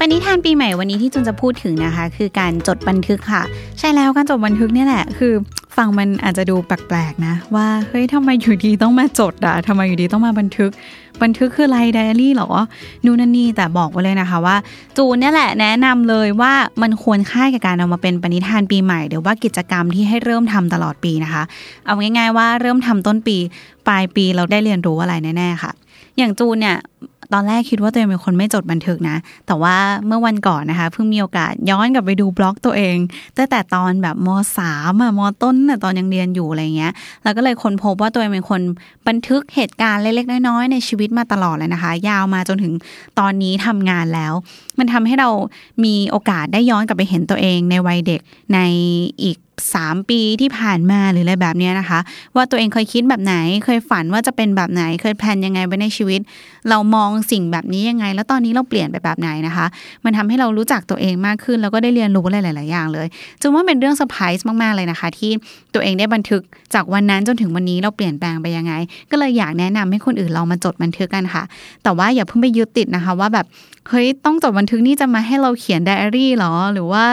ปณิธานปีใหม่วันนี้ที่จุนจะพูดถึงนะคะ คือการจดบันทึกค่ะ ใช่แล้วการจดบันทึกเนี่ยแหละ คือฟังมันอาจจะดูแปลกๆนะ ว่าเฮ้ยทำไมอยู่ดีต้องมาจดอะทำไมอยู่ดีต้องมาบันทึก บันทึกคืออะไรไดอารี่หรอนู่นนนนี่แต่บอกไว้เลยนะคะว่า จูนเนี่ยแหละแนะนำเลยว่ามันควรค่ากับการเอามาเป็นปณิธานปีใหม่หรือว่ากิจกรรมที่ให้เริ่มทำตลอดปีนะคะ เอาง่าย ๆ ว่าเริ่มทำต้นปี ปลายปีเราได้เรียนรู้อะไรแน่ๆค่ะ อย่างจูนเนี่ย ตอนแรกคิดว่าตัวเองเป็นคนไม่จดบันทึกนะ แต่ว่าเมื่อวันก่อนนะคะเพิ่งมีโอกาสย้อนกลับไปดูบล็อกตัวเอง ตั้งแต่ตอนแบบมสามอะมต้นอะตอนยังเรียนอยู่อะไรเงี้ย แล้วก็เลยค้นพบว่าตัวเองเป็นคนบันทึกเหตุการณ์เล็กๆน้อยๆในชีวิตมาตลอดเลยนะคะ ยาวมาจนถึงตอนนี้ทำงานแล้ว มันทำให้เรามีโอกาสได้ย้อนกลับไปเห็นตัวเองในวัยเด็กในอีก 3 ปีที่ผ่านมาหรืออะไรแบบนี้นะคะ ว่าตัวเองเคยคิดแบบไหน เคยฝันว่าจะเป็นแบบไหน เคย plan ยังไงไว้ในชีวิต เรามองสิ่งแบบนี้ยังไง แล้วตอนนี้เราเปลี่ยนไปแบบไหนนะคะ มันทำให้เรารู้จักตัวเองมากขึ้น แล้วก็ได้เรียนรู้อะไรหลาย ๆ อย่างเลยถือว่าเป็นเรื่องเซอร์ไพรส์มาก ๆ เลยนะคะ ที่ตัวเองได้บันทึกจากวันนั้นจนถึงวันนี้เราเปลี่ยนแปลงไปยังไง ก็เลยอยากแนะนำให้คนอื่นลองมาจดบันทึกกันค่ะ แต่ว่าอย่าเพิ่งไปยึดติดนะคะ ว่าแบบเฮ้ยต้องจดบันทึกนี่จะมาให้เราเขียนไดอารี่หรอ หรือว่า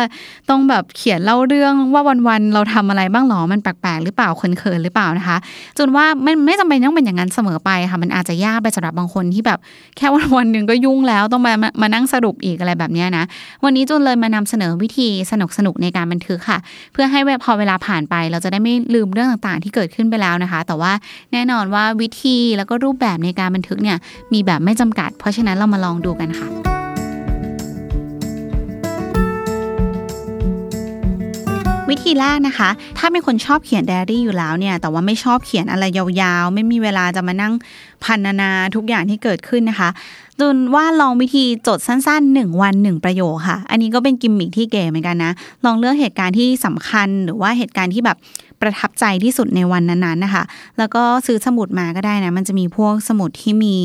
ต้องแบบเขียนเล่าเรื่องว่าวันๆเราทำอะไรบ้างหรอมันแปลกๆหรือเปล่าเขินๆหรือเปล่านะคะจนว่ามันไม่จำเป็นต้องเป็นอย่างนั้นเสมอไปค่ะมันอาจจะยากไปสำหรับบางคนที่แบบแค่วันวันๆหนึ่งก็ยุ่งแล้วต้องมามามานั่งสรุปอีกอะไรแบบนี้นะวันนี้จุนเลยมานำเสนอวิธีสนุกๆในการบันทึกค่ะ เพื่อให้พอเวลาผ่านไปเราจะได้ไม่ลืมเรื่องต่างๆ ที่เกิดขึ้นไปแล้วนะคะ แต่ว่าแน่นอนว่าวิธีแล้วก็รูปแบบในการบันทึกเนี่ยมีแบบไม่จำกัด เพราะฉะนั้นเรามาลองดูกันค่ะ วิธีแรกนะคะ ถ้าเป็นคนชอบเขียนไดอารี่อยู่แล้วเนี่ย แต่ว่าไม่ชอบเขียนอะไรยาวๆ ไม่มีเวลาจะมานั่งพันนานาทุกอย่างที่เกิดขึ้นนะคะ จุนว่าลองวิธีจดสั้นๆ 1 วัน 1 ประโยคค่ะ อันนี้ก็เป็นกิมมิคที่เก๋เหมือนกันนะ ลองเลือกเหตุการณ์ที่สำคัญหรือว่าเหตุการณ์ที่แบบประทับใจที่สุดในวันนั้นๆนะคะ แล้วก็ซื้อสมุดมาก็ได้นะ มันจะมีพวกสมุดที่มี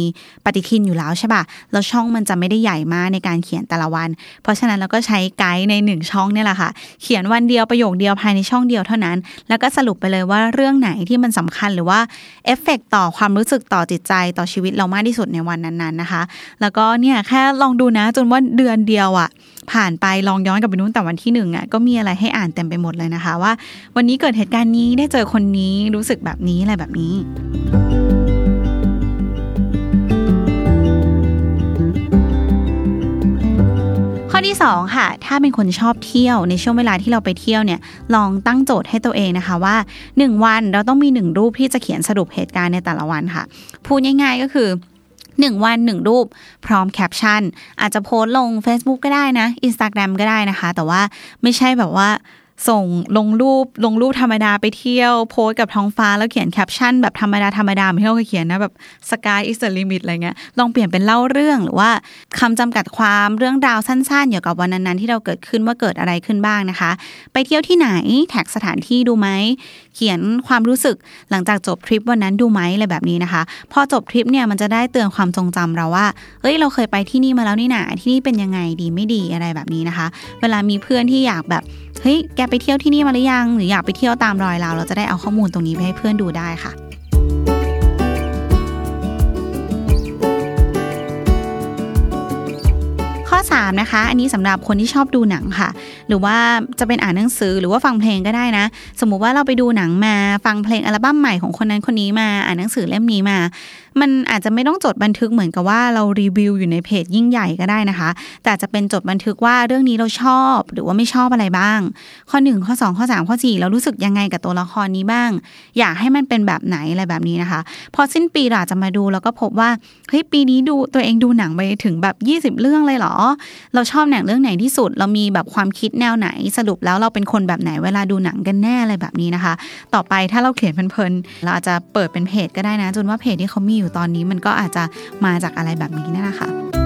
ปฏิทินอยู่แล้วใช่ป่ะ แล้วช่องมันจะไม่ได้ใหญ่มากในการเขียนแต่ละวัน เพราะฉะนั้นเราก็ใช้ไกด์ในหนึ่งช่องเนี่ยแหละค่ะ เขียนวันเดียวประโยคเดียวภายในช่องเดียวเท่านั้น แล้วก็สรุปไปเลยว่าเรื่องไหนที่มันสำคัญหรือว่าเอฟเฟกต่อความรู้สึกต่อจิตใจต่อชีวิตเรามากที่สุดในวันนั้นๆนะคะแล้วก็เนี่ยแค่ลองดูนะ จนว่าเดือนเดียวอะ่ะ ผ่านไปลองย้อนกลับไปนู้นแต่วันที่หนึ่งอะก็มีอะไรให้อ่านเต็มไปหมดเลยนะคะ ว่า วันนี้เกิดเหตุการณ์นี้ได้เจอคนนี้รู้สึกแบบนี้อะไรแบบนี้ข้อที่2ค่ะ ถ้าเป็นคนชอบเที่ยวในช่วงเวลาที่เราไปเที่ยวเนี่ย ลองตั้งโจทย์ให้ตัวเองนะคะว่า 1 วันเราต้องมี 1 รูปที่จะเขียนสรุปเหตุการณ์ในแต่ละวันค่ะ พูดง่ายๆก็คือ 1 วัน 1 รูป พร้อมแคปชั่น อาจจะโพสต์ลง Facebook ก็ได้นะ Instagram ก็ได้นะคะ แต่ว่าไม่ใช่แบบว่า ส่งลงรูปลงรูปธรรมดาไปเที่ยว pose กับท้องฟ้าแล้วเขียนแคปชั่นแบบธรรมดาธรรมดาไม่ที่เราเคยเขียนนะแบบ sky is the limit อะไรเงี้ยลองเปลี่ยนเป็นเล่าเรื่องหรือว่าคำจำกัดความเรื่องราวสั้นๆเกี่ยวกับวันนั้นๆที่เราเกิดขึ้นว่าเกิดอะไรขึ้นบ้างนะคะ ไปเที่ยวที่ไหนแท็กสถานที่ดูไหมเขียนความรู้สึกหลังจากจบทริปวันนั้นดูไหมอะไรแบบนี้นะคะ พอจบทริปเนี่ยมันจะได้เตือนความทรงจำเราว่าเฮ้ยเราเคยไปที่นี่มาแล้วนี่นาที่นี่เป็นยังไงดีไม่ดีอะไรแบบนี้นะคะ เวลามีเพื่อนที่อยากแบบเฮ้ยแกไปเที่ยวที่นี่มาหรือยัง หรืออยากไปเที่ยวตามรอยเรา เราจะได้เอาข้อมูลตรงนี้ไปให้เพื่อนดูได้ค่ะข้อ3นะคะ อันนี้สำหรับคนที่ชอบดูหนังค่ะ หรือว่าจะเป็นอ่านหนังสือหรือว่าฟังเพลงก็ได้นะ สมมุติว่าเราไปดูหนังมา ฟังเพลงอัลบั้มใหม่ของคนนั้นคนนี้มา อ่านหนังสือเล่มนี้มา มันอาจจะไม่ต้องจดบันทึกเหมือนกับว่าเรารีวิวอยู่ในเพจยิ่งใหญ่ก็ได้นะคะ แต่จะเป็นจดบันทึกว่าเรื่องนี้เราชอบหรือว่าไม่ชอบอะไรบ้าง ข้อ 1 ข้อ 2 ข้อ 3 ข้อ 4 เรารู้สึกยังไงกับตัวละครนี้บ้าง อยากให้มันเป็นแบบไหนอะไรแบบนี้นะคะ พอสิ้นปีเราจจะมาดูแล้วก็พบว่าเฮ้ยปีนี้ดูตัวเองดูหนังไปถึงแบบ 20 เรื่องเลยเหรอ เราชอบหนังเรื่องไหนที่สุด เรามีแบบความคิดแนวไหนสรุปแล้วเราเป็นคนแบบไหนเวลาดูหนังกันแน่อะไรแบบนี้นะคะ ต่อไปถ้าเราเขียนเพลินๆเราอาจจะเปิดเป็นเพจก็ได้นะจนว่าเพจที่เขามีอยู่ตอนนี้มันก็อาจจะมาจากอะไรแบบนี้นั่นแหละค่ะ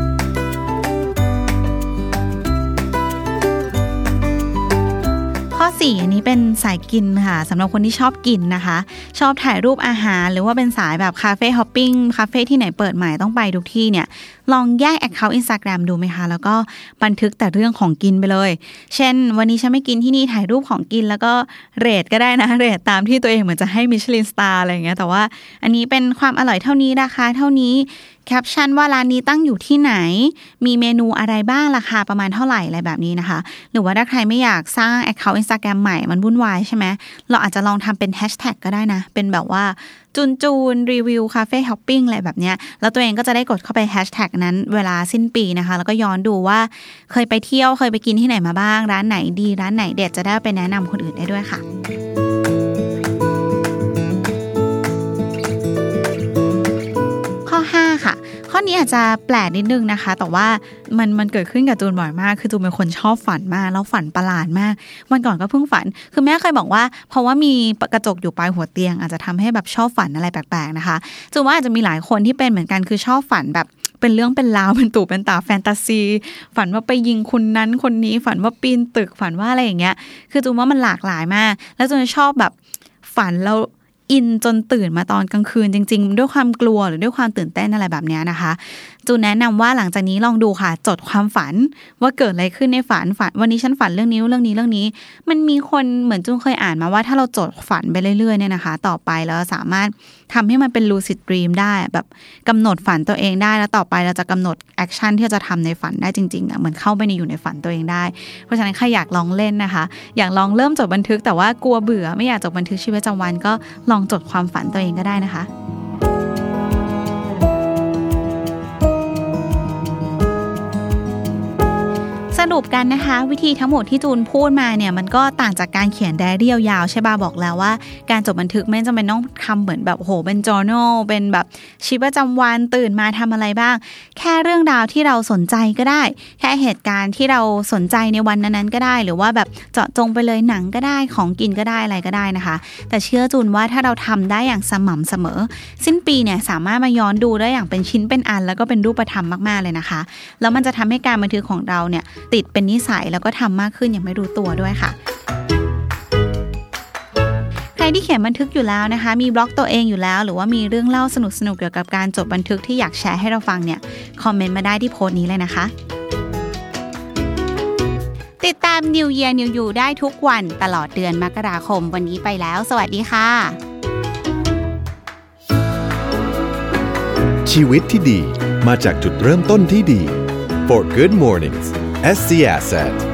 ข้อ 4 อันนี้เป็นสายกินค่ะสำหรับคนที่ชอบกินนะคะ ชอบถ่ายรูปอาหาร หรือว่าเป็นสายแบบ cafe hopping คาเฟ่ที่ไหนเปิดใหม่ต้องไปทุกที่เนี่ย ลองแยก Account Instagram ดูไหมคะ แล้วก็บันทึกแต่เรื่องของกินไปเลย เช่น วันนี้ฉันมากินที่นี่ถ่ายรูปของกิน แล้วก็ rate ก็ได้นะ rate ตามที่ตัวเองเหมือนจะให้ Michelin Star อะไรอย่างเงี้ยแต่ว่าอันนี้เป็นความอร่อยเท่านี้ราคาเท่านี้แคปชั่นว่าร้านนี้ตั้งอยู่ที่ไหน มีเมนูอะไรบ้างราคาประมาณเท่าไหร่อะไรแบบนี้นะคะ หรือว่าถ้าใครไม่อยากสร้าง Account Instagram แกรมใหม่มันวุ่นวายใช่ไหมเราอาจจะลองทำเป็นแฮชแท็กก็ได้นะ เป็นแบบว่าจูนจูนรีวิว cafe hopping อะไรแบบเนี้ยแล้วตัวเองก็จะได้กดเข้าไปแฮชแท็กนั้นเวลาสิ้นปีนะคะ แล้วก็ย้อนดูว่าเคยไปเที่ยวเคยไปกินที่ไหนมาบ้าง ร้านไหนดี ร้านไหนเด็ดจะได้ไปแนะนำคนอื่นได้ด้วยค่ะ อันนี้อาจจะแปลกนิดนึงนะคะ แต่ว่ามันมันเกิดขึ้นกับจูนบ่อยมาก คือจูนเป็นคนชอบฝันมาก แล้วฝันประหลาดมาก วันก่อนก็เพิ่งฝัน คือแม่เคยบอกว่า เพราะว่ามีกระจกอยู่ปลายหัวเตียง อาจจะทำให้แบบชอบฝันอะไรแปลกๆนะคะ จูนว่าอาจจะมีหลายคนที่เป็นเหมือนกัน คือชอบฝันแบบเป็นเรื่องเป็นราวเป็นตู่เป็นตาแฟนตาซี ฝันว่าไปยิงคนนั้นคนนี้ฝันว่าปีนตึกฝันว่าอะไรอย่างเงี้ย คือจูนว่ามันหลากหลายมาก แล้วจูนชอบแบบฝันแล้ว อินจนตื่นมาตอนกลางคืนจริง ๆ ด้วยความกลัวหรือด้วยความตื่นเต้นอะไรแบบนี้นะคะ จูนแนะนำว่าหลังจากนี้ลองดูค่ะ จดความฝันว่าเกิดอะไรขึ้นในฝันฝัน วันนี้ฉันฝันเรื่องนี้เรื่องนี้เรื่องนี้ มันมีคนเหมือนจูนเคยอ่านมาว่าถ้าเราจดฝันไปเรื่อยๆเนี่ยนะคะ ต่อไปแล้วสามารถทำให้มันเป็น lucid dream ได้แบบกำหนดฝันตัวเองได้แล้วต่อไปเราจะกำหนด action ที่จะทำในฝันได้จริงๆอะเหมือนเข้าไปในอยู่ในฝันตัวเองได้ เพราะฉะนั้นใครอยากลองเล่นนะคะ อยากลองเริ่มจดบันทึกแต่ว่ากลัวเบื่อไม่อยากจดบันทึกชีวิตประจำวันก็ลองจดความฝันตัวเองก็ได้นะคะ รุปกันนะคะ วิธีทั้งหมดที่จูนพูดมาเนี่ยมันก็ต่างจากการเขียนไดอารี่ยาวๆใช่ป่ะบอกแล้วว่า การจดบันทึกไม่จำเป็นต้องทำเหมือนแบบโหเป็น journal เป็นแบบชีวิตประจำวันตื่นมาทำอะไรบ้าง แค่เรื่องราวที่เราสนใจก็ได้ แค่เหตุการณ์ที่เราสนใจในวันนั้นๆก็ได้ หรือว่าแบบเจาะจงไปเลยหนังก็ได้ของกินก็ได้อะไรก็ได้นะคะ แต่เชื่อจูนว่าถ้าเราทำได้อย่างสม่ำเสมอ สิ้นปีเนี่ยสามารถมาย้อนดูได้อย่างเป็นชิ้นเป็นอัน แล้วก็เป็นรูปธรรมมากๆเลยนะคะ แล้วมันจะทำให้การบันทึกของเราเนี่ยติดเป็นนิสัยแล้วก็ทำมากขึ้นอย่างไม่รู้ตัวด้วยค่ะใครที่เขียนบันทึกอยู่แล้วนะคะ มีบล็อกตัวเองอยู่แล้ว หรือว่ามีเรื่องเล่าสนุกๆเกี่ยวกับการจดบันทึกที่อยากแชร์ให้เราฟังเนี่ย คอมเมนต์มาได้ที่โพสต์นี้เลยนะคะ ติดตาม New Year New You ได้ทุกวันตลอดเดือนมกราคมวันนี้ไปแล้ว สวัสดีค่ะ ชีวิตที่ดีมาจากจุดเริ่มต้นที่ดี For Good Mornings SC Asset